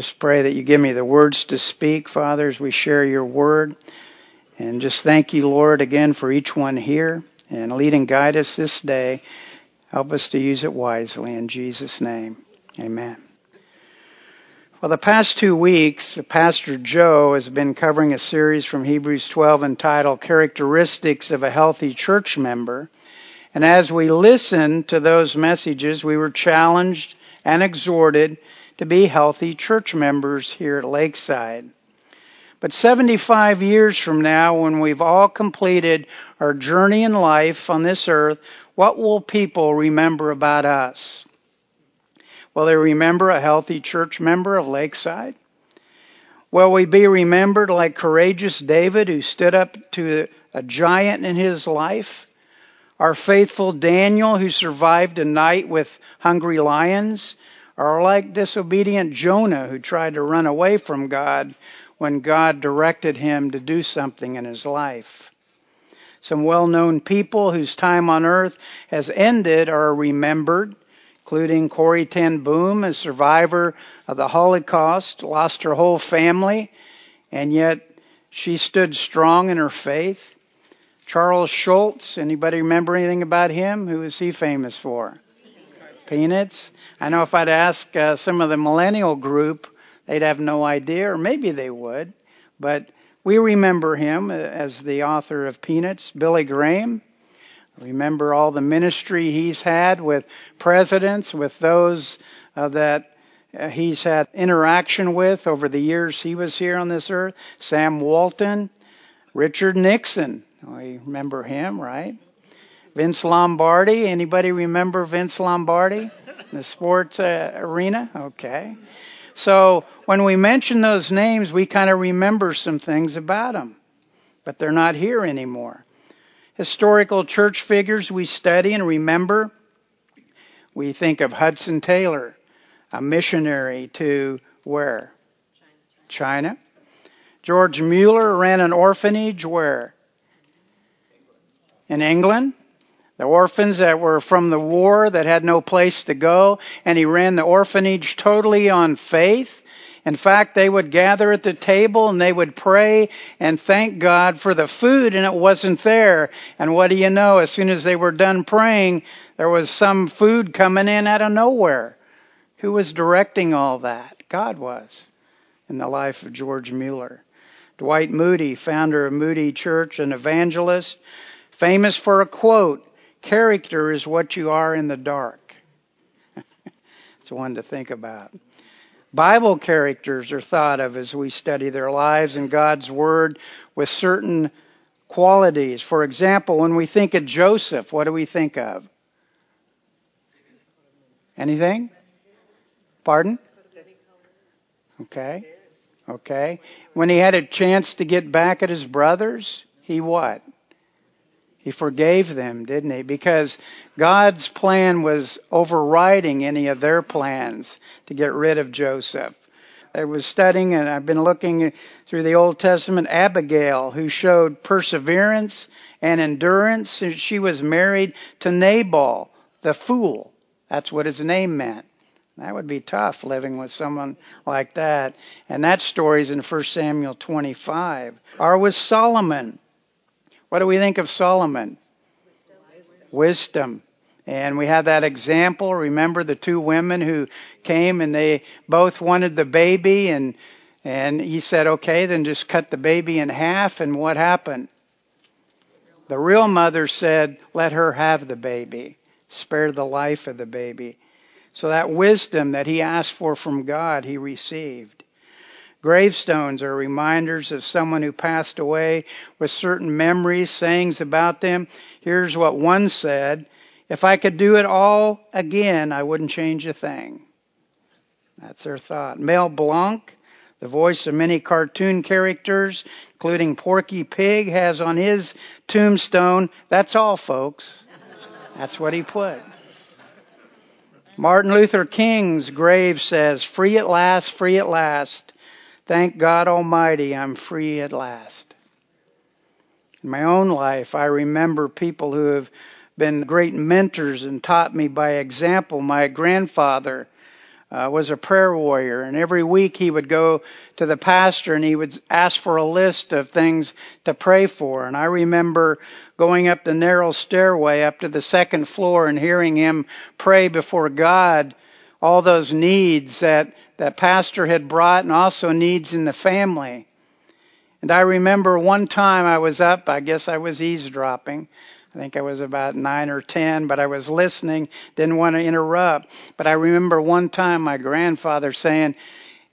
Just pray that you give me the words to speak, Father, as we share your word. And just thank you, Lord, again for each one here and lead and guide us this day. Help us to use it wisely in Jesus' name. Amen. Well, the past two weeks, Pastor Joe has been covering a series from Hebrews 12 entitled Characteristics of a Healthy Church Member. And as we listened to those messages, we were challenged and exhorted to be healthy church members here at Lakeside. But 75 years from now, when we've all completed our journey in life on this earth, what will people remember about us? Will they remember a healthy church member of Lakeside? Will we be remembered like courageous David who stood up to a giant in his life? Our faithful Daniel who survived a night with hungry lions? Or like disobedient Jonah who tried to run away from God when God directed him to do something in his life? Some well-known people whose time on earth has ended are remembered including Corrie ten Boom, a survivor of the Holocaust, lost her whole family, and yet she stood strong in her faith. Charles Schulz, anybody remember anything about him? Who is he famous for? Peanuts. I know if I'd ask uh, some of the millennial group, they'd have no idea, or maybe they would. But we remember him as the author of Peanuts. Billy Graham, Remember all the ministry he's had with presidents, with those uh, that uh, he's had interaction with over the years he was here on this earth. Sam Walton, Richard Nixon. We remember him, right? Vince Lombardi. Anybody remember Vince Lombardi? The sports uh, arena? Okay. So when we mention those names, we kind of remember some things about them. But they're not here anymore historical church figures we study and remember. We think of Hudson Taylor, a missionary to where? China. China. George Mueller ran an orphanage where? In England. The orphans that were from the war that had no place to go, and he ran the orphanage totally on faith. In fact, they would gather at the table and they would pray and thank God for the food and it wasn't there. And what do you know? As soon as they were done praying, there was some food coming in out of nowhere. Who was directing all that? God was in the life of George Mueller. Dwight Moody, founder of Moody Church, an evangelist, famous for a quote, character is what you are in the dark. it's one to think about. Bible characters are thought of as we study their lives in God's Word with certain qualities. For example, when we think of Joseph, what do we think of? Anything? Pardon? Okay. Okay. When he had a chance to get back at his brothers, he what? He forgave them, didn't he? Because God's plan was overriding any of their plans to get rid of Joseph. I was studying and I've been looking through the Old Testament, Abigail, who showed perseverance and endurance. She was married to Nabal, the fool. That's what his name meant. That would be tough living with someone like that. And that story's in 1 Samuel 25. Or was Solomon, what do we think of Solomon? Wisdom. And we have that example. Remember the two women who came and they both wanted the baby and and he said, "Okay, then just cut the baby in half." And what happened? The real mother said, "Let her have the baby. Spare the life of the baby." So that wisdom that he asked for from God, he received. Gravestones are reminders of someone who passed away with certain memories, sayings about them. Here's what one said If I could do it all again, I wouldn't change a thing. That's their thought. Mel Blanc, the voice of many cartoon characters, including Porky Pig, has on his tombstone, that's all, folks. That's what he put. Martin Luther King's grave says, Free at last, free at last. Thank God Almighty, I'm free at last. In my own life, I remember people who have been great mentors and taught me by example. My grandfather uh, was a prayer warrior, and every week he would go to the pastor and he would ask for a list of things to pray for. And I remember going up the narrow stairway up to the second floor and hearing him pray before God all those needs that that pastor had brought and also needs in the family. And I remember one time I was up, I guess I was eavesdropping, I think I was about nine or ten, but I was listening, didn't want to interrupt. But I remember one time my grandfather saying,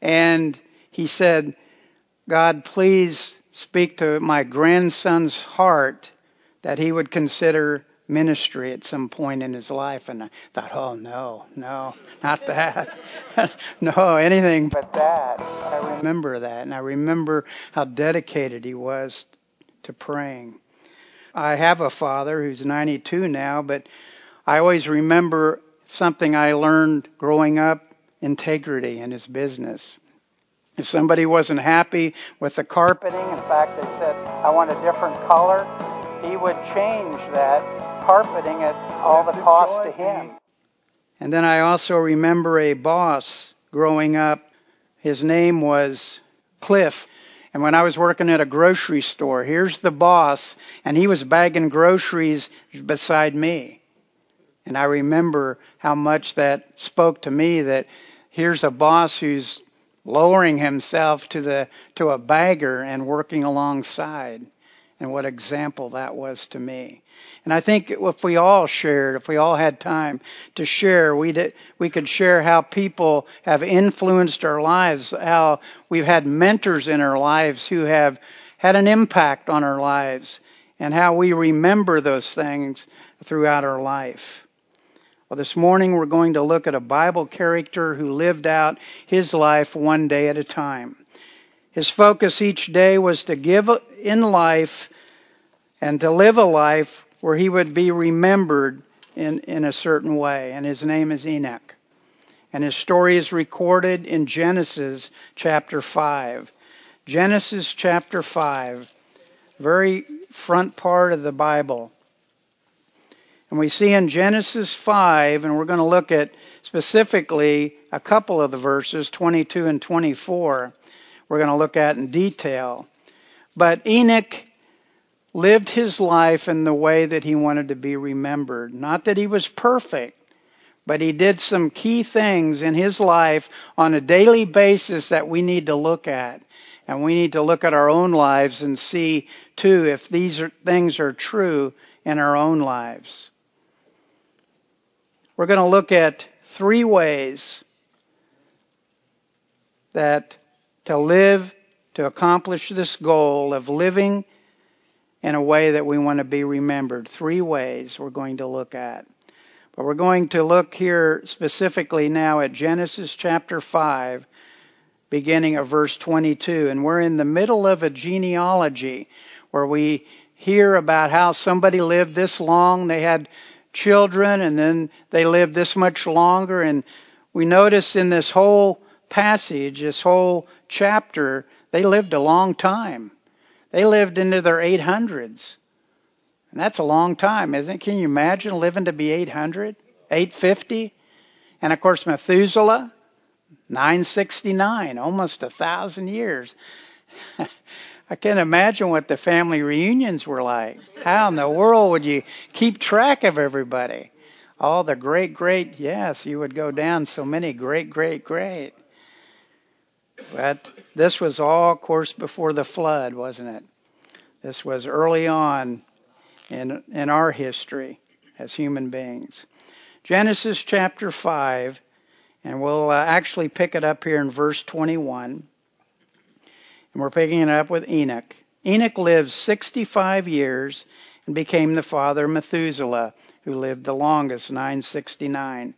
and he said, God, please speak to my grandson's heart that he would consider ministry at some point in his life. And I thought, oh no, no, not that. no, anything but that. I remember that. And I remember how dedicated he was to praying. I have a father who's 92 now, but I always remember something I learned growing up integrity in his business. If somebody wasn't happy with the carpeting, in fact, they said, I want a different color, he would change that carpeting at all the cost to him. And then I also remember a boss growing up. His name was Cliff. And when I was working at a grocery store, here's the boss, and he was bagging groceries beside me. And I remember how much that spoke to me that here's a boss who's lowering himself to the to a bagger and working alongside. And what example that was to me. And I think if we all shared, if we all had time to share, we we could share how people have influenced our lives, how we've had mentors in our lives who have had an impact on our lives, and how we remember those things throughout our life. Well, this morning we're going to look at a Bible character who lived out his life one day at a time. His focus each day was to give in life and to live a life where he would be remembered in, in a certain way. And his name is Enoch. And his story is recorded in Genesis chapter 5. Genesis chapter 5, very front part of the Bible. And we see in Genesis 5, and we're going to look at specifically a couple of the verses, 22 and 24, we're going to look at in detail. But Enoch lived his life in the way that he wanted to be remembered. Not that he was perfect, but he did some key things in his life on a daily basis that we need to look at. And we need to look at our own lives and see, too, if these are, things are true in our own lives. We're going to look at three ways that to live, to accomplish this goal of living in a way that we want to be remembered. Three ways we're going to look at. But we're going to look here specifically now at Genesis chapter 5, beginning of verse 22. And we're in the middle of a genealogy where we hear about how somebody lived this long, they had children, and then they lived this much longer. And we notice in this whole passage, this whole chapter, they lived a long time. They lived into their 800s. And that's a long time, isn't it? Can you imagine living to be 800? 850? And of course, Methuselah, 969, almost a thousand years. I can't imagine what the family reunions were like. How in the world would you keep track of everybody? All the great, great, yes, you would go down so many great, great, great. But this was all, of course, before the flood, wasn't it? This was early on in, in our history as human beings. Genesis chapter 5, and we'll uh, actually pick it up here in verse 21. And we're picking it up with Enoch. Enoch lived 65 years and became the father of Methuselah, who lived the longest, 969.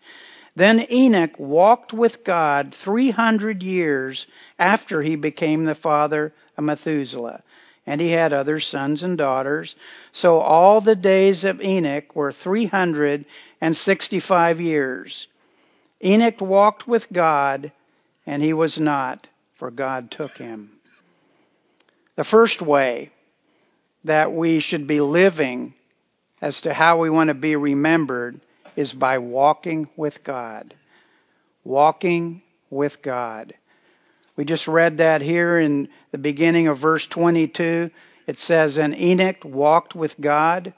Then Enoch walked with God 300 years after he became the father of Methuselah. And he had other sons and daughters. So all the days of Enoch were 365 years. Enoch walked with God, and he was not, for God took him. The first way that we should be living as to how we want to be remembered is by walking with God. walking with God. We just read that here in the beginning of verse 22. It says, And Enoch walked with God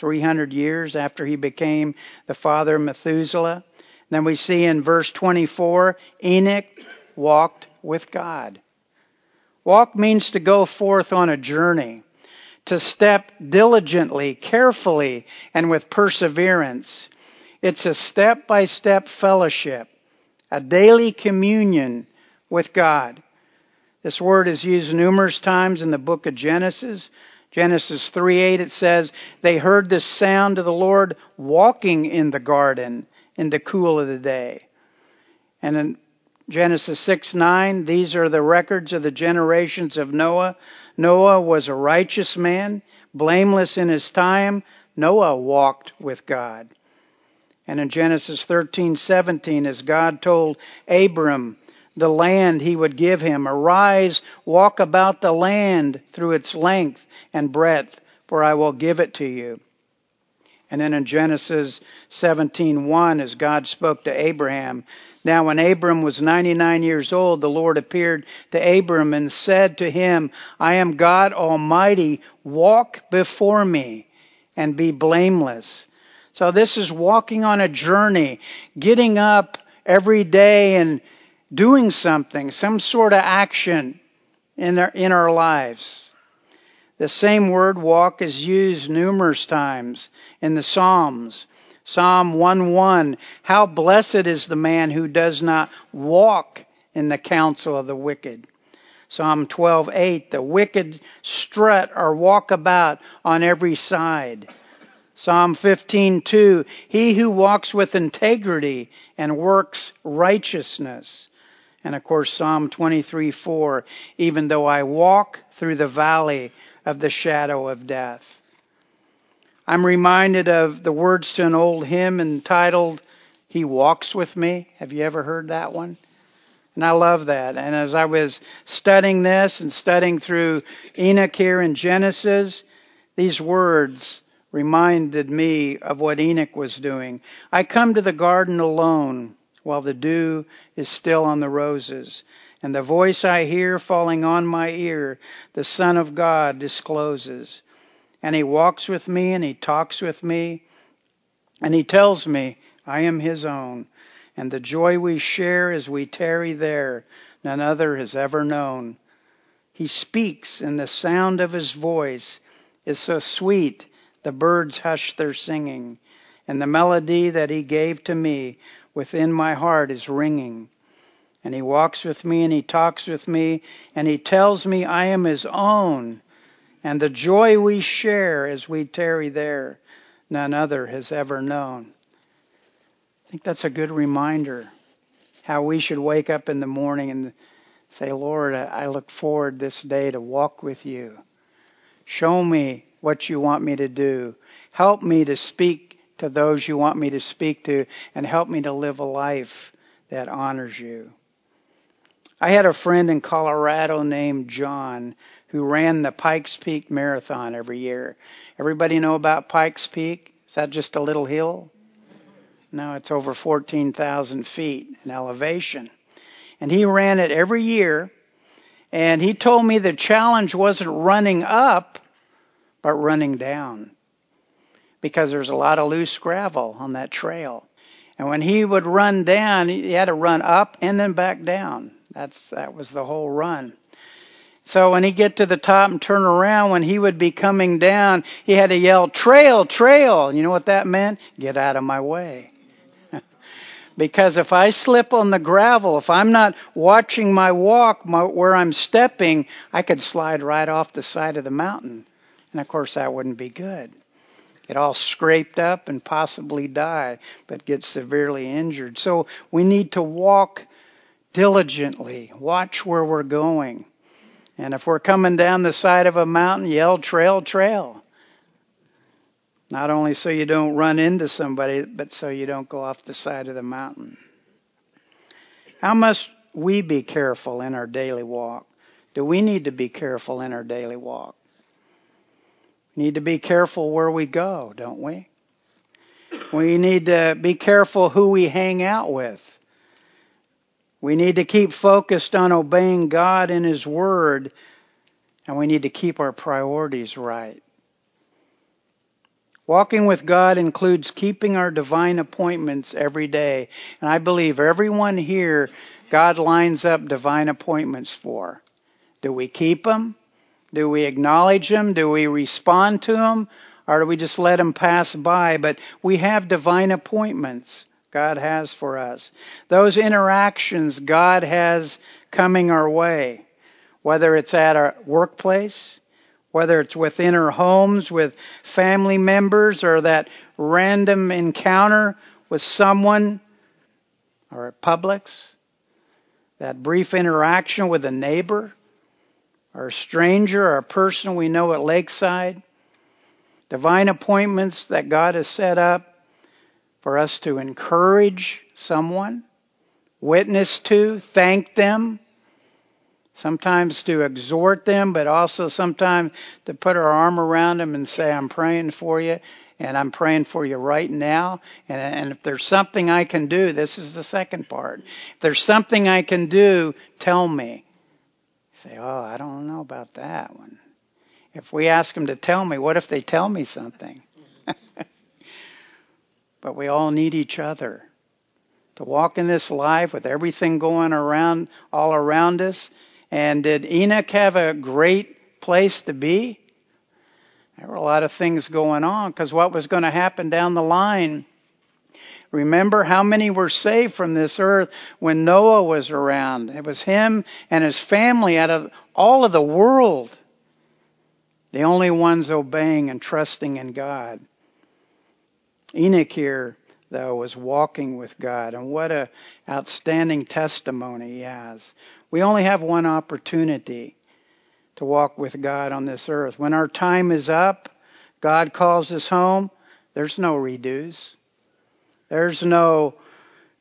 300 years after he became the father of Methuselah. Then we see in verse 24, Enoch walked with God. Walk means to go forth on a journey, to step diligently, carefully, and with perseverance. It's a step by step fellowship, a daily communion with God. This word is used numerous times in the book of Genesis. Genesis 3 8, it says, They heard the sound of the Lord walking in the garden in the cool of the day. And in Genesis 6 9, these are the records of the generations of Noah. Noah was a righteous man, blameless in his time. Noah walked with God. And in Genesis 13:17 as God told Abram, the land he would give him. Arise, walk about the land through its length and breadth, for I will give it to you. And then in Genesis 17:1 as God spoke to Abraham, now when Abram was 99 years old, the Lord appeared to Abram and said to him, I am God Almighty, walk before me and be blameless. So this is walking on a journey, getting up every day and doing something, some sort of action in our, in our lives. The same word walk is used numerous times in the Psalms. Psalm 1:1 How blessed is the man who does not walk in the counsel of the wicked. Psalm 12:8 The wicked strut or walk about on every side. Psalm 15:2 He who walks with integrity and works righteousness. And of course, Psalm 23 4, even though I walk through the valley of the shadow of death. I'm reminded of the words to an old hymn entitled, He Walks With Me. Have you ever heard that one? And I love that. And as I was studying this and studying through Enoch here in Genesis, these words reminded me of what Enoch was doing. I come to the garden alone while the dew is still on the roses. And the voice I hear falling on my ear, the Son of God discloses. And he walks with me and he talks with me and he tells me I am his own. And the joy we share as we tarry there, none other has ever known. He speaks and the sound of his voice is so sweet the birds hush their singing. And the melody that he gave to me within my heart is ringing. And he walks with me and he talks with me and he tells me I am his own. And the joy we share as we tarry there, none other has ever known. I think that's a good reminder how we should wake up in the morning and say, Lord, I look forward this day to walk with you. Show me what you want me to do. Help me to speak to those you want me to speak to and help me to live a life that honors you. I had a friend in Colorado named John who ran the Pikes Peak Marathon every year. Everybody know about Pikes Peak? Is that just a little hill? No, it's over 14,000 feet in elevation. And he ran it every year. And he told me the challenge wasn't running up, but running down because there's a lot of loose gravel on that trail. And when he would run down, he had to run up and then back down. That's that was the whole run. So when he get to the top and turn around, when he would be coming down, he had to yell, "Trail, trail!" You know what that meant? Get out of my way. because if I slip on the gravel, if I'm not watching my walk, my, where I'm stepping, I could slide right off the side of the mountain, and of course that wouldn't be good get all scraped up and possibly die, but get severely injured. So we need to walk diligently, watch where we're going. And if we're coming down the side of a mountain, yell trail, trail. Not only so you don't run into somebody, but so you don't go off the side of the mountain. How must we be careful in our daily walk? Do we need to be careful in our daily walk? Need to be careful where we go, don't we? We need to be careful who we hang out with. We need to keep focused on obeying God and His Word, and we need to keep our priorities right. Walking with God includes keeping our divine appointments every day. And I believe everyone here, God lines up divine appointments for. Do we keep them? Do we acknowledge them? Do we respond to them? Or do we just let them pass by? But we have divine appointments God has for us. Those interactions God has coming our way. Whether it's at our workplace, whether it's within our homes with family members or that random encounter with someone or at Publix, that brief interaction with a neighbor or a stranger or a person we know at Lakeside, divine appointments that God has set up for us to encourage someone, witness to, thank them, Sometimes to exhort them, but also sometimes to put our arm around them and say, I'm praying for you, and I'm praying for you right now. And, and if there's something I can do, this is the second part. If there's something I can do, tell me. Say, oh, I don't know about that one. If we ask them to tell me, what if they tell me something? but we all need each other to walk in this life with everything going around all around us and did Enoch have a great place to be? There were a lot of things going on because what was going to happen down the line? Remember how many were saved from this earth when Noah was around? It was him and his family out of all of the world. The only ones obeying and trusting in God. Enoch here, though, was walking with God, and what a outstanding testimony he has. We only have one opportunity to walk with God on this earth. When our time is up, God calls us home, there's no redos. There's no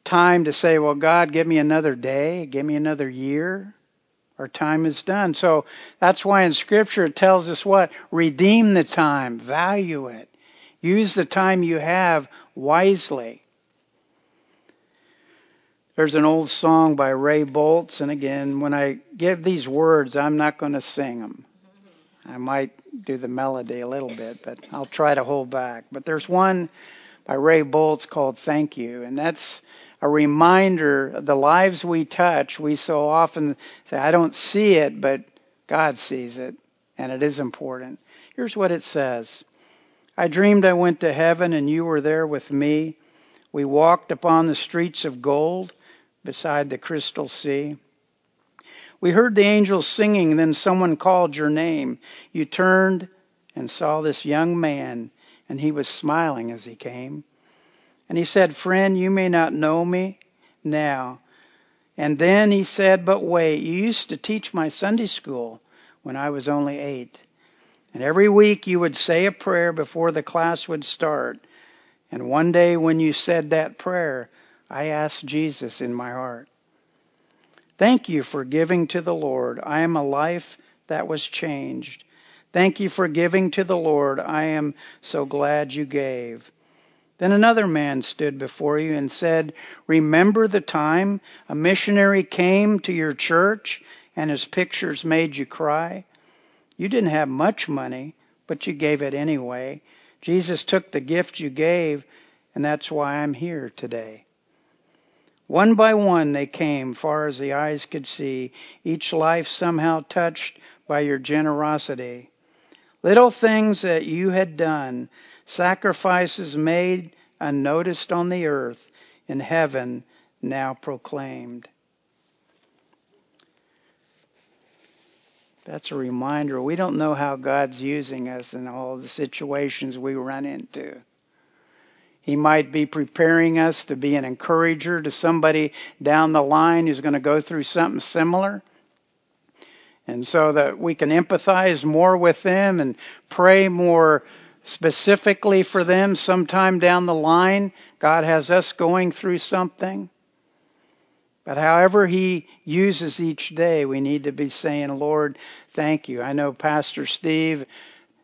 time to say, well, God, give me another day, give me another year. Our time is done. So that's why in Scripture it tells us what? Redeem the time, value it. Use the time you have wisely. There's an old song by Ray Boltz, and again, when I give these words, I'm not going to sing them. I might do the melody a little bit, but I'll try to hold back. But there's one by Ray Boltz called Thank You, and that's a reminder of the lives we touch. We so often say, I don't see it, but God sees it, and it is important. Here's what it says I dreamed I went to heaven, and you were there with me. We walked upon the streets of gold beside the crystal sea. We heard the angels singing, then someone called your name. You turned and saw this young man, and he was smiling as he came. And he said, Friend, you may not know me now. And then he said, But wait, you used to teach my Sunday school when I was only eight. And every week you would say a prayer before the class would start. And one day when you said that prayer, I asked Jesus in my heart. Thank you for giving to the Lord. I am a life that was changed. Thank you for giving to the Lord. I am so glad you gave. Then another man stood before you and said, Remember the time a missionary came to your church and his pictures made you cry? You didn't have much money, but you gave it anyway. Jesus took the gift you gave, and that's why I'm here today. One by one they came, far as the eyes could see, each life somehow touched by your generosity. Little things that you had done, sacrifices made unnoticed on the earth, in heaven now proclaimed. That's a reminder. We don't know how God's using us in all the situations we run into. He might be preparing us to be an encourager to somebody down the line who's going to go through something similar. And so that we can empathize more with them and pray more specifically for them sometime down the line. God has us going through something. But however He uses each day, we need to be saying, Lord, thank you. I know Pastor Steve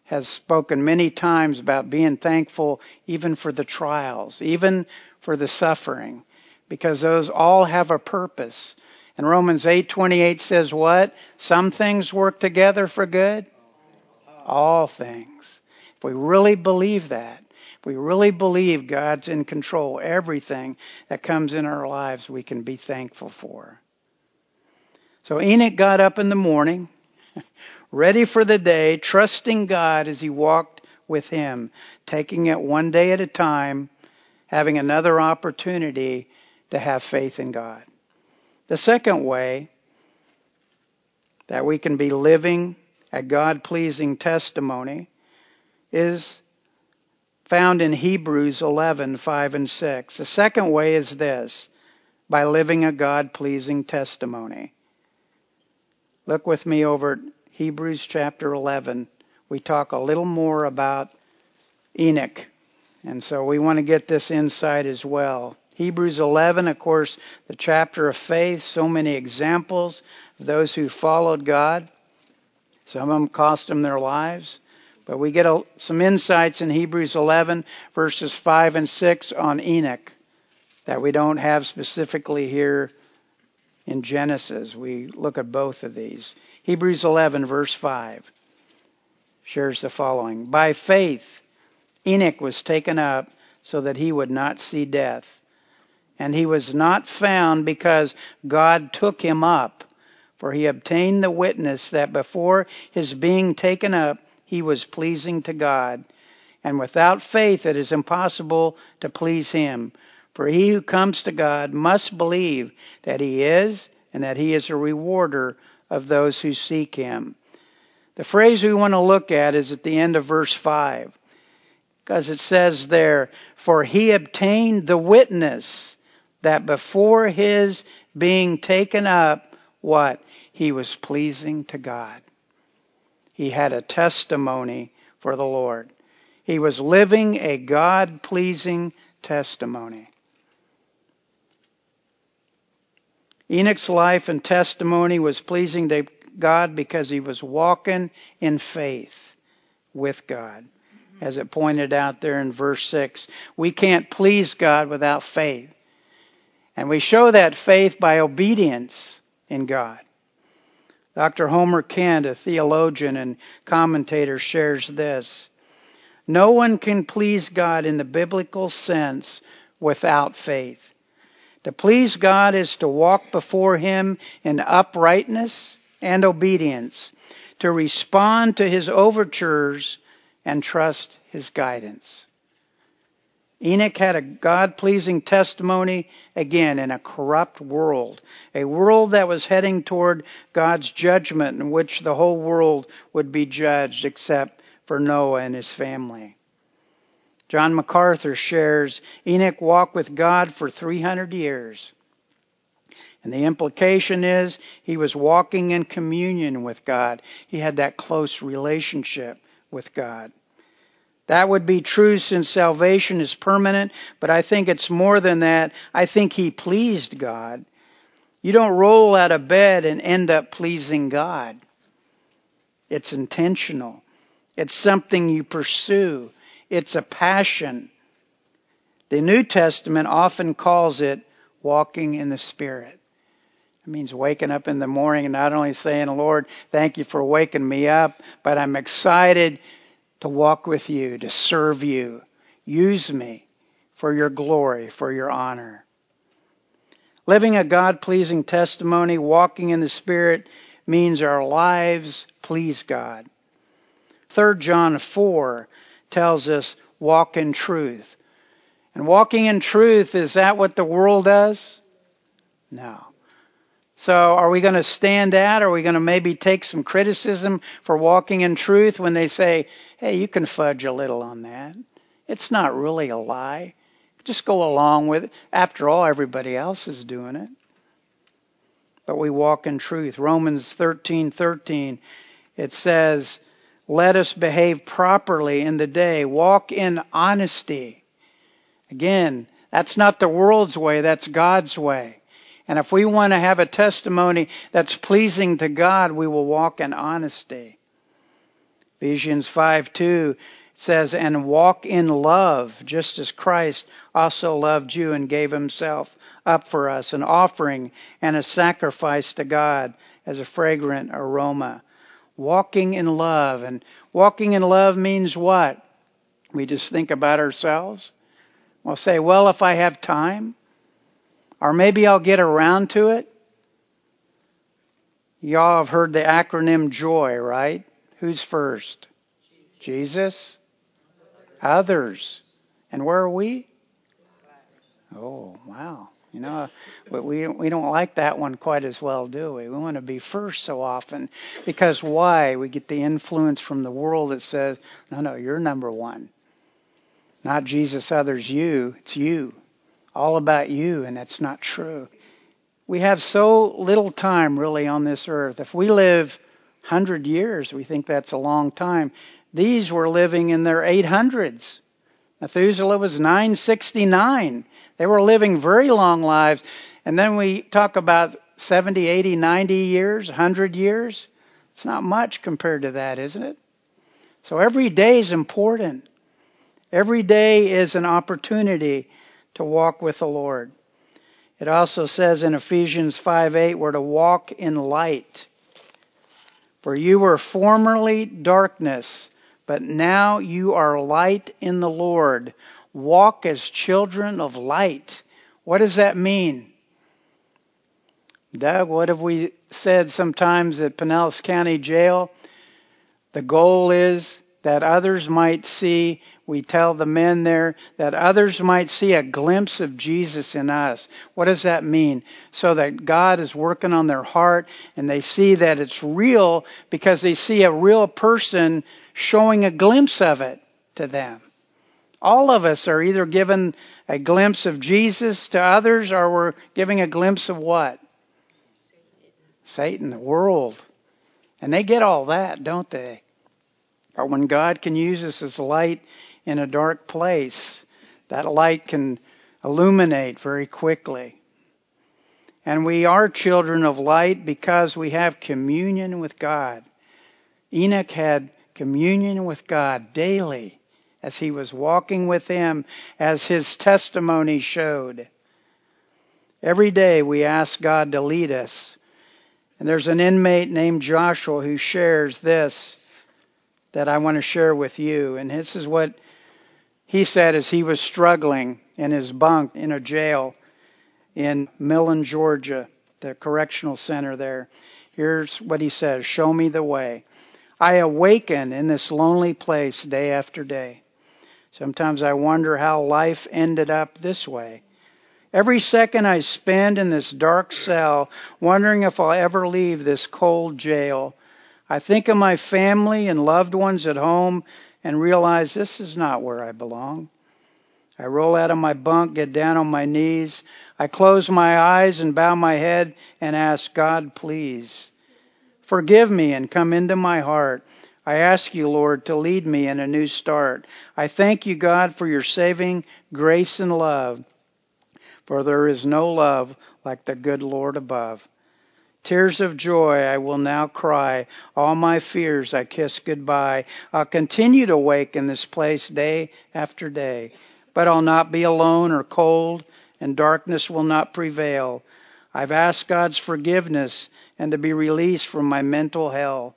has spoken many times about being thankful even for the trials, even for the suffering, because those all have a purpose And Romans 8:28 says what? Some things work together for good. All things. If we really believe that, if we really believe God's in control, everything that comes in our lives we can be thankful for. So Enoch got up in the morning, ready for the day, trusting God as he walked with him, taking it one day at a time, having another opportunity to have faith in God. The second way that we can be living a God pleasing testimony is found in Hebrews 11, 5 and 6. The second way is this by living a God pleasing testimony. Look with me over Hebrews chapter 11. We talk a little more about Enoch. And so we want to get this insight as well. Hebrews 11, of course, the chapter of faith, so many examples of those who followed God. Some of them cost them their lives. But we get a, some insights in Hebrews 11, verses 5 and 6 on Enoch that we don't have specifically here in Genesis. We look at both of these. Hebrews 11, verse 5 shares the following By faith, Enoch was taken up so that he would not see death and he was not found because God took him up. For he obtained the witness that before his being taken up, he was pleasing to God. And without faith, it is impossible to please him. For he who comes to God must believe that he is, and that he is a rewarder of those who seek him. The phrase we want to look at is at the end of verse 5. Because it says there, For he obtained the witness that before his being taken up, what? He was pleasing to God. He had a testimony for the Lord. He was living a God pleasing testimony. Enoch's life and testimony was pleasing to God because he was walking in faith with God. As it pointed out there in verse 6, we can't please God without faith. And we show that faith by obedience in God. Dr. Homer Kent, a theologian and commentator, shares this. No one can please God in the biblical sense without faith. To please God is to walk before Him in uprightness and obedience, to respond to His overtures and trust His guidance. Enoch had a God pleasing testimony again in a corrupt world, a world that was heading toward God's judgment in which the whole world would be judged except for Noah and his family. John MacArthur shares Enoch walked with God for 300 years. And the implication is he was walking in communion with God. He had that close relationship with God. That would be true since salvation is permanent, but I think it's more than that. I think he pleased God. You don't roll out of bed and end up pleasing God. It's intentional. It's something you pursue. It's a passion. The New Testament often calls it walking in the Spirit. It means waking up in the morning and not only saying, Lord, thank you for waking me up, but I'm excited to walk with you, to serve you. Use me for your glory, for your honor. Living a God pleasing testimony, walking in the Spirit, means our lives please God. 3 John 4 tells us, walk in truth. And walking in truth, is that what the world does? No. So are we going to stand out? Are we going to maybe take some criticism for walking in truth when they say, hey, you can fudge a little on that. It's not really a lie. Just go along with it. After all, everybody else is doing it. But we walk in truth. Romans 13, 13, it says, let us behave properly in the day. Walk in honesty. Again, that's not the world's way, that's God's way. And if we want to have a testimony that's pleasing to God, we will walk in honesty. Ephesians 5 2 says, and walk in love, just as Christ also loved you and gave himself up for us, an offering and a sacrifice to God as a fragrant aroma. Walking in love. And walking in love means what? We just think about ourselves. We'll say, well, if I have time, or maybe I'll get around to it. Y'all have heard the acronym JOY, right? Who's first? Jesus others. And where are we? Oh, wow. You know, we we don't like that one quite as well, do we? We want to be first so often because why? We get the influence from the world that says, "No, no, you're number 1." Not Jesus, others, you. It's you. All about you, and that's not true. We have so little time really on this earth. If we live 100 years, we think that's a long time. These were living in their 800s. Methuselah was 969. They were living very long lives. And then we talk about 70, 80, 90 years, 100 years. It's not much compared to that, isn't it? So every day is important. Every day is an opportunity to walk with the Lord. It also says in Ephesians 5 8, we're to walk in light. For you were formerly darkness, but now you are light in the Lord. Walk as children of light. What does that mean? Doug, what have we said sometimes at Pinellas County Jail? The goal is that others might see, we tell the men there, that others might see a glimpse of Jesus in us. What does that mean? So that God is working on their heart and they see that it's real because they see a real person showing a glimpse of it to them. All of us are either given a glimpse of Jesus to others or we're giving a glimpse of what? Satan, the world. And they get all that, don't they? Or when God can use us as light in a dark place, that light can illuminate very quickly. And we are children of light because we have communion with God. Enoch had communion with God daily as he was walking with Him, as his testimony showed. Every day we ask God to lead us. And there's an inmate named Joshua who shares this that I want to share with you. And this is what he said as he was struggling in his bunk in a jail in Millen, Georgia, the correctional center there. Here's what he says Show me the way. I awaken in this lonely place day after day. Sometimes I wonder how life ended up this way. Every second I spend in this dark cell, wondering if I'll ever leave this cold jail I think of my family and loved ones at home and realize this is not where I belong. I roll out of my bunk, get down on my knees. I close my eyes and bow my head and ask God, please, forgive me and come into my heart. I ask you, Lord, to lead me in a new start. I thank you, God, for your saving grace and love. For there is no love like the good Lord above. Tears of joy I will now cry. All my fears I kiss goodbye. I'll continue to wake in this place day after day. But I'll not be alone or cold, and darkness will not prevail. I've asked God's forgiveness and to be released from my mental hell.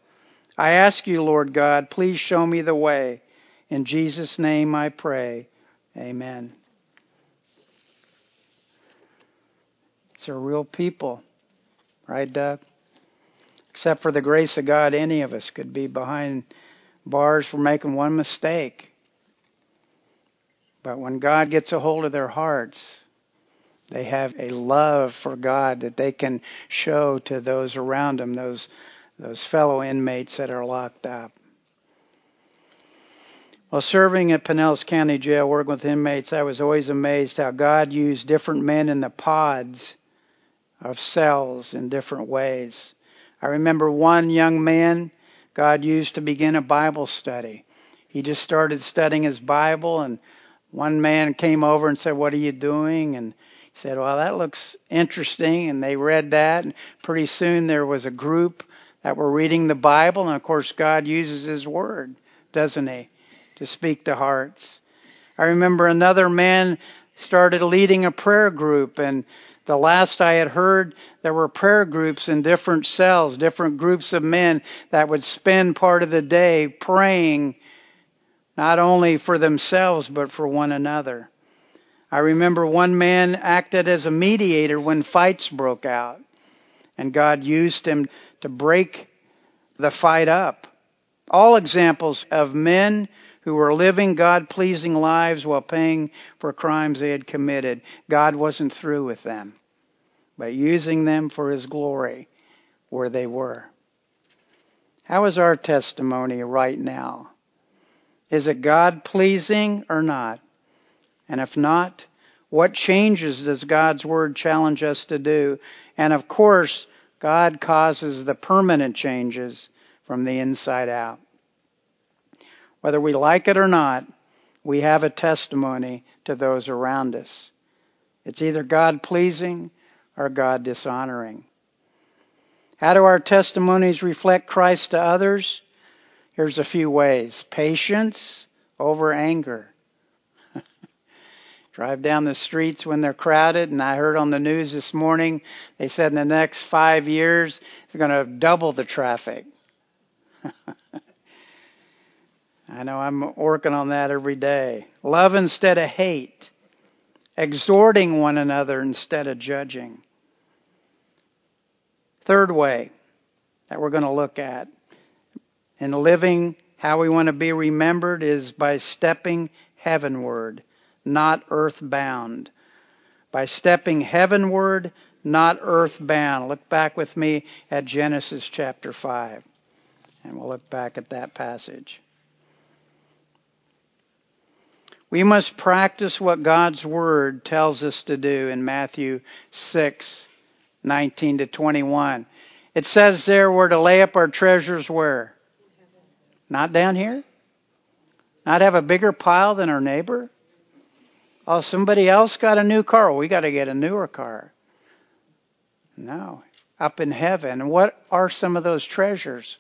I ask you, Lord God, please show me the way. In Jesus' name I pray. Amen. It's a real people. Right, uh, Doug? Except for the grace of God, any of us could be behind bars for making one mistake. But when God gets a hold of their hearts, they have a love for God that they can show to those around them, those those fellow inmates that are locked up. While serving at Pinellas County Jail, working with inmates, I was always amazed how God used different men in the pods of cells in different ways. I remember one young man God used to begin a Bible study. He just started studying his Bible, and one man came over and said, What are you doing? And he said, Well, that looks interesting. And they read that, and pretty soon there was a group that were reading the Bible, and of course, God uses His Word, doesn't He? to speak to hearts. I remember another man started leading a prayer group and the last I had heard, there were prayer groups in different cells, different groups of men that would spend part of the day praying not only for themselves but for one another. I remember one man acted as a mediator when fights broke out, and God used him to break the fight up. All examples of men who were living God pleasing lives while paying for crimes they had committed. God wasn't through with them, but using them for His glory where they were. How is our testimony right now? Is it God pleasing or not? And if not, what changes does God's Word challenge us to do? And of course, God causes the permanent changes from the inside out. Whether we like it or not, we have a testimony to those around us. It's either God pleasing or God dishonoring. How do our testimonies reflect Christ to others? Here's a few ways. Patience over anger. Drive down the streets when they're crowded, and I heard on the news this morning they said in the next five years they're going to double the traffic. I know I'm working on that every day. Love instead of hate. Exhorting one another instead of judging. Third way that we're going to look at in living how we want to be remembered is by stepping heavenward, not earthbound. By stepping heavenward, not earthbound. Look back with me at Genesis chapter 5, and we'll look back at that passage. We must practice what God's Word tells us to do in Matthew 6, 19 to 21. It says there we're to lay up our treasures where? Not down here? Not have a bigger pile than our neighbor? Oh, somebody else got a new car. We got to get a newer car. No. Up in heaven. What are some of those treasures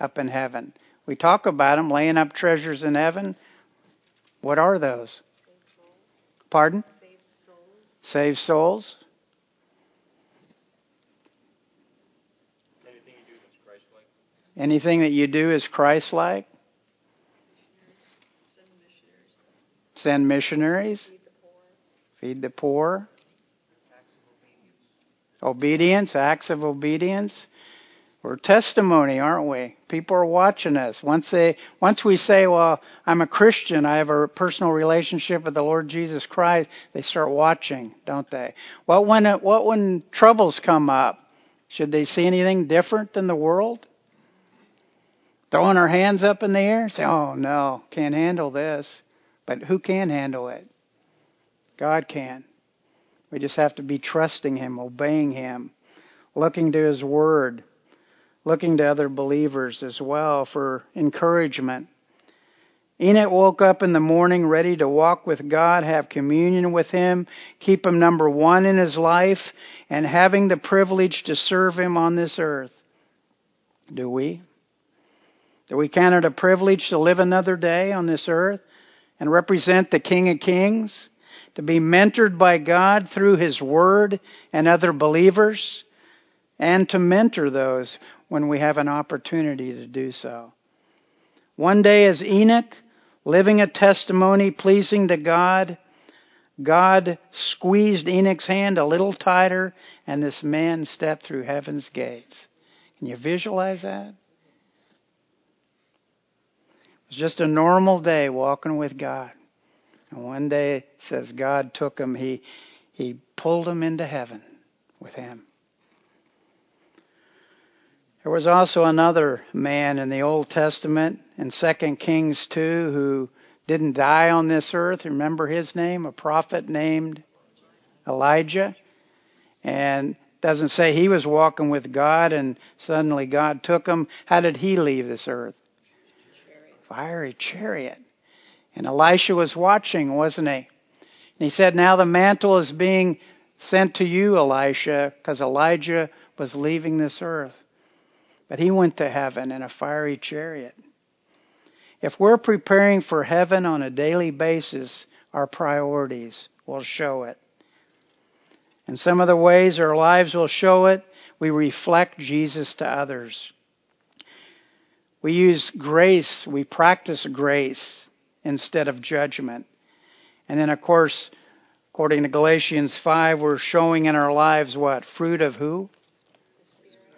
up in heaven? We talk about them, laying up treasures in heaven. What are those? Pardon? Save souls. Save souls. Anything you do that's Christ like. Anything that you do is Christ like. Send missionaries. Send missionaries. Feed the poor. Feed the poor. acts of obedience. Obedience, acts of obedience. We're testimony, aren't we? People are watching us. Once they, once we say, well, I'm a Christian, I have a personal relationship with the Lord Jesus Christ, they start watching, don't they? What when, what when troubles come up? Should they see anything different than the world? Throwing our hands up in the air? Say, oh no, can't handle this. But who can handle it? God can. We just have to be trusting Him, obeying Him, looking to His Word, looking to other believers as well for encouragement. Enoch woke up in the morning ready to walk with God, have communion with Him, keep Him number one in his life, and having the privilege to serve Him on this earth. Do we? Do we count it a privilege to live another day on this earth and represent the King of Kings? To be mentored by God through His Word and other believers? And to mentor those when we have an opportunity to do so. One day as Enoch, living a testimony pleasing to God, God squeezed Enoch's hand a little tighter and this man stepped through heaven's gates. Can you visualize that? It was just a normal day walking with God. And one day it says God took him, he, he pulled him into heaven with him. There was also another man in the Old Testament in 2 Kings 2 who didn't die on this earth. Remember his name? A prophet named Elijah. And doesn't say he was walking with God and suddenly God took him. How did he leave this earth? Fiery chariot. And Elisha was watching, wasn't he? And he said, Now the mantle is being sent to you, Elisha, because Elijah was leaving this earth. But he went to heaven in a fiery chariot. If we're preparing for heaven on a daily basis, our priorities will show it. And some of the ways our lives will show it, we reflect Jesus to others. We use grace, we practice grace instead of judgment. And then, of course, according to Galatians 5, we're showing in our lives what? Fruit of who?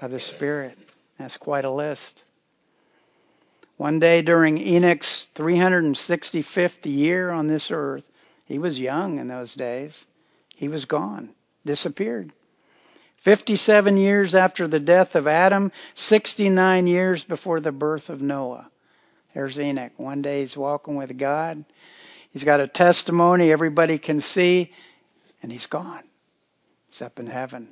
Of the Spirit. That's quite a list. One day during Enoch's 365th year on this earth, he was young in those days. He was gone, disappeared. 57 years after the death of Adam, 69 years before the birth of Noah. There's Enoch. One day he's walking with God. He's got a testimony everybody can see, and he's gone. He's up in heaven.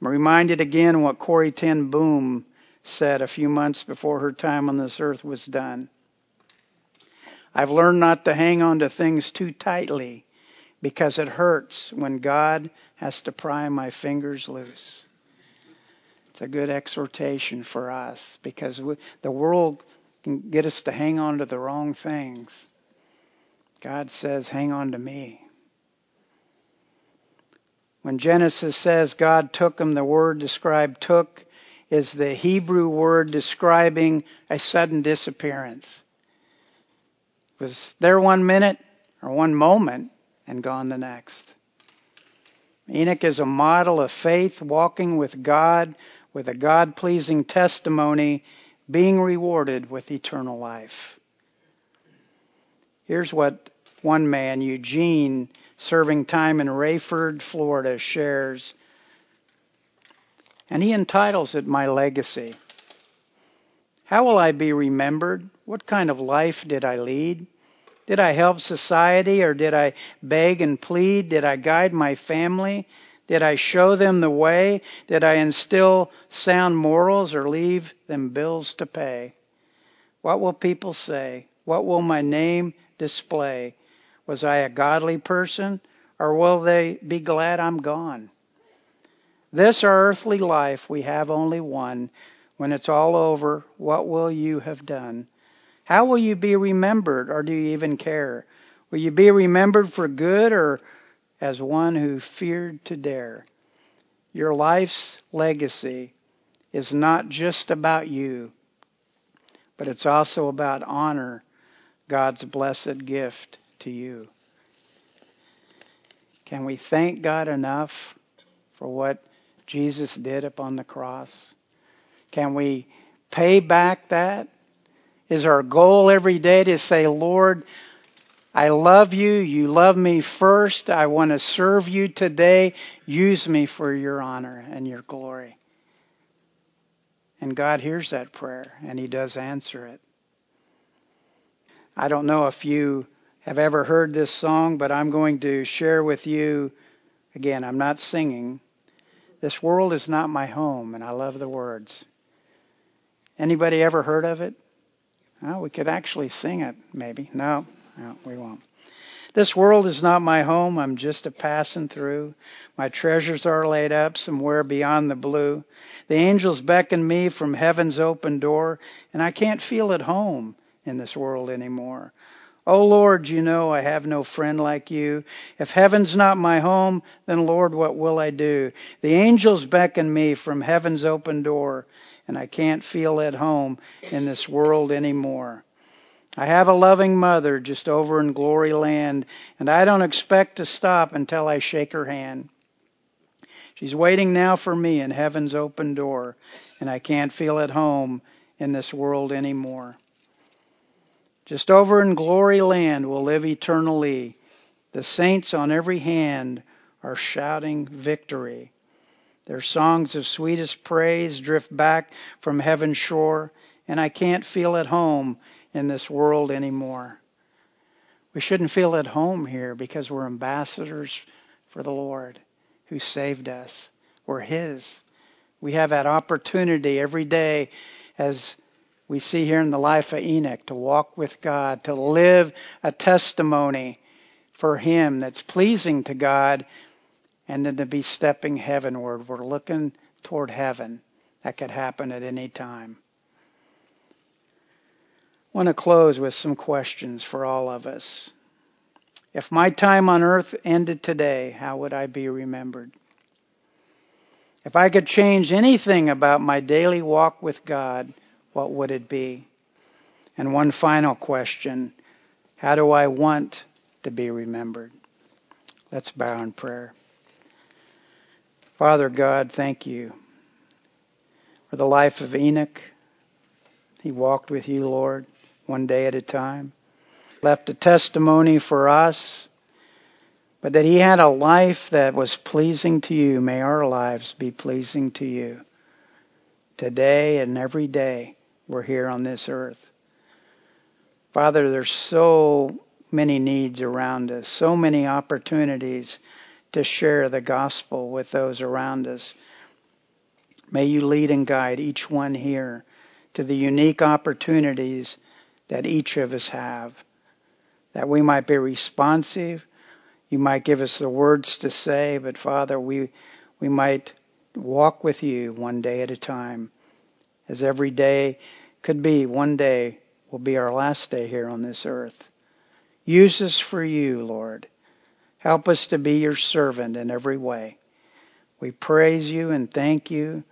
I'm reminded again what Corrie Ten Boom said a few months before her time on this earth was done. I've learned not to hang on to things too tightly because it hurts when God has to pry my fingers loose. It's a good exhortation for us because we, the world can get us to hang on to the wrong things. God says, hang on to me. When Genesis says God took him, the word described took is the Hebrew word describing a sudden disappearance. Was there one minute or one moment and gone the next. Enoch is a model of faith, walking with God, with a God pleasing testimony, being rewarded with eternal life. Here's what one man, Eugene, serving time in Raiford, Florida, shares. And he entitles it My Legacy. How will I be remembered? What kind of life did I lead? Did I help society or did I beg and plead? Did I guide my family? Did I show them the way? Did I instill sound morals or leave them bills to pay? What will people say? What will my name display? Was I a godly person or will they be glad I'm gone? This our earthly life, we have only one. When it's all over, what will you have done? How will you be remembered, or do you even care? Will you be remembered for good or as one who feared to dare? Your life's legacy is not just about you, but it's also about honor God's blessed gift to you. Can we thank God enough for what Jesus did upon the cross? Can we pay back that is our goal every day to say, Lord, I love you. You love me first. I want to serve you today. Use me for your honor and your glory. And God hears that prayer and He does answer it. I don't know if you have ever heard this song, but I'm going to share with you again, I'm not singing. This world is not my home, and I love the words. Anybody ever heard of it? Well, we could actually sing it, maybe. No, no, we won't. This world is not my home. I'm just a passing through. My treasures are laid up somewhere beyond the blue. The angels beckon me from heaven's open door, and I can't feel at home in this world anymore. Oh Lord, you know I have no friend like you. If heaven's not my home, then Lord, what will I do? The angels beckon me from heaven's open door, and I can't feel at home in this world anymore. I have a loving mother just over in glory land, and I don't expect to stop until I shake her hand. She's waiting now for me in heaven's open door, and I can't feel at home in this world anymore. Just over in glory land we'll live eternally. The saints on every hand are shouting victory. Their songs of sweetest praise drift back from heaven's shore, and I can't feel at home in this world anymore. We shouldn't feel at home here because we're ambassadors for the Lord who saved us. We're His. We have that opportunity every day as we see here in the life of Enoch to walk with God, to live a testimony for Him that's pleasing to God and then to be stepping heavenward. We're looking toward heaven. That could happen at any time. I want to close with some questions for all of us. If my time on earth ended today, how would I be remembered? If I could change anything about my daily walk with God, what would it be? And one final question How do I want to be remembered? Let's bow in prayer. Father God, thank you for the life of Enoch. He walked with you, Lord, one day at a time. Left a testimony for us, but that he had a life that was pleasing to you. May our lives be pleasing to you today and every day we're here on this earth. Father, there's so many needs around us, so many opportunities to share the gospel with those around us. May you lead and guide each one here to the unique opportunities that each of us have, that we might be responsive. You might give us the words to say, but Father, we, we might walk with you one day at a time, as every day could be one day will be our last day here on this earth. Use us for you, Lord. Help us to be your servant in every way. We praise you and thank you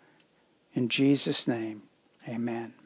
in Jesus' name. Amen.